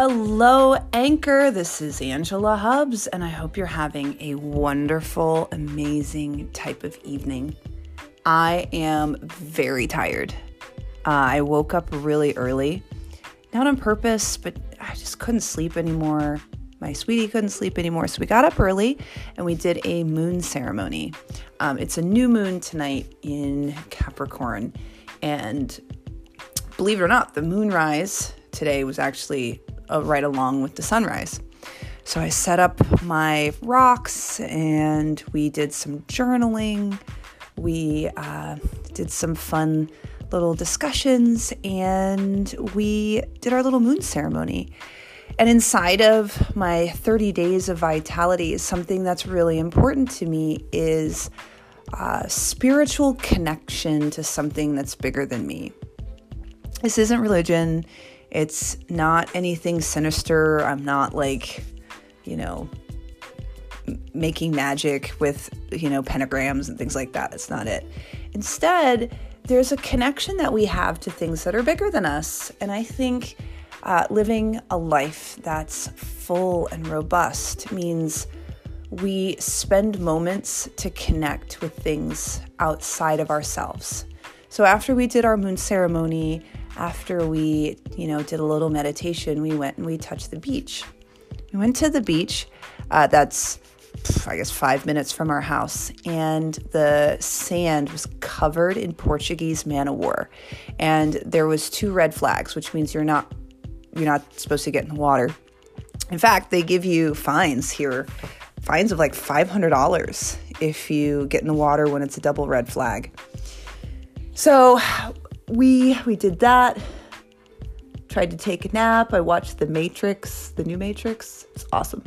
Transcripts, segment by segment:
Hello, Anchor. This is Angela Hubbs, and I hope you're having a wonderful, amazing type of evening. I am very tired. Uh, I woke up really early, not on purpose, but I just couldn't sleep anymore. My sweetie couldn't sleep anymore, so we got up early and we did a moon ceremony. Um, it's a new moon tonight in Capricorn, and believe it or not, the moonrise today was actually uh, right along with the sunrise. So I set up my rocks and we did some journaling. We uh, did some fun little discussions and we did our little moon ceremony. And inside of my 30 days of vitality, something that's really important to me is uh, spiritual connection to something that's bigger than me. This isn't religion. It's not anything sinister. I'm not like, you know, making magic with, you know, pentagrams and things like that. That's not it. Instead, there's a connection that we have to things that are bigger than us. And I think uh, living a life that's full and robust means we spend moments to connect with things outside of ourselves. So after we did our moon ceremony, after we, you know, did a little meditation, we went and we touched the beach. We went to the beach. Uh, that's, I guess, five minutes from our house, and the sand was covered in Portuguese man o' war, and there was two red flags, which means you're not you're not supposed to get in the water. In fact, they give you fines here, fines of like five hundred dollars if you get in the water when it's a double red flag. So we we did that. Tried to take a nap. I watched The Matrix, the new Matrix. It's awesome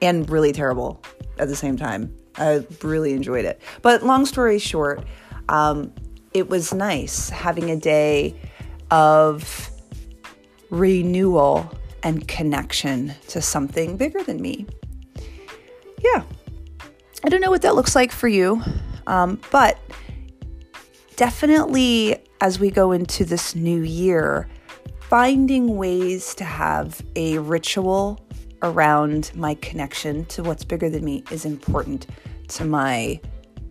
and really terrible at the same time. I really enjoyed it. But long story short, um, it was nice having a day of renewal and connection to something bigger than me. Yeah. I don't know what that looks like for you, um, but definitely as we go into this new year, finding ways to have a ritual around my connection to what's bigger than me is important to my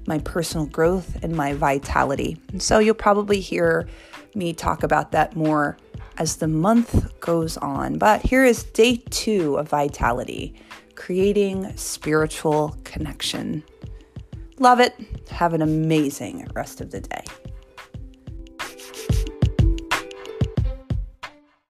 my personal growth and my vitality. And so you'll probably hear me talk about that more as the month goes on. But here is day 2 of vitality, creating spiritual connection. Love it. Have an amazing rest of the day.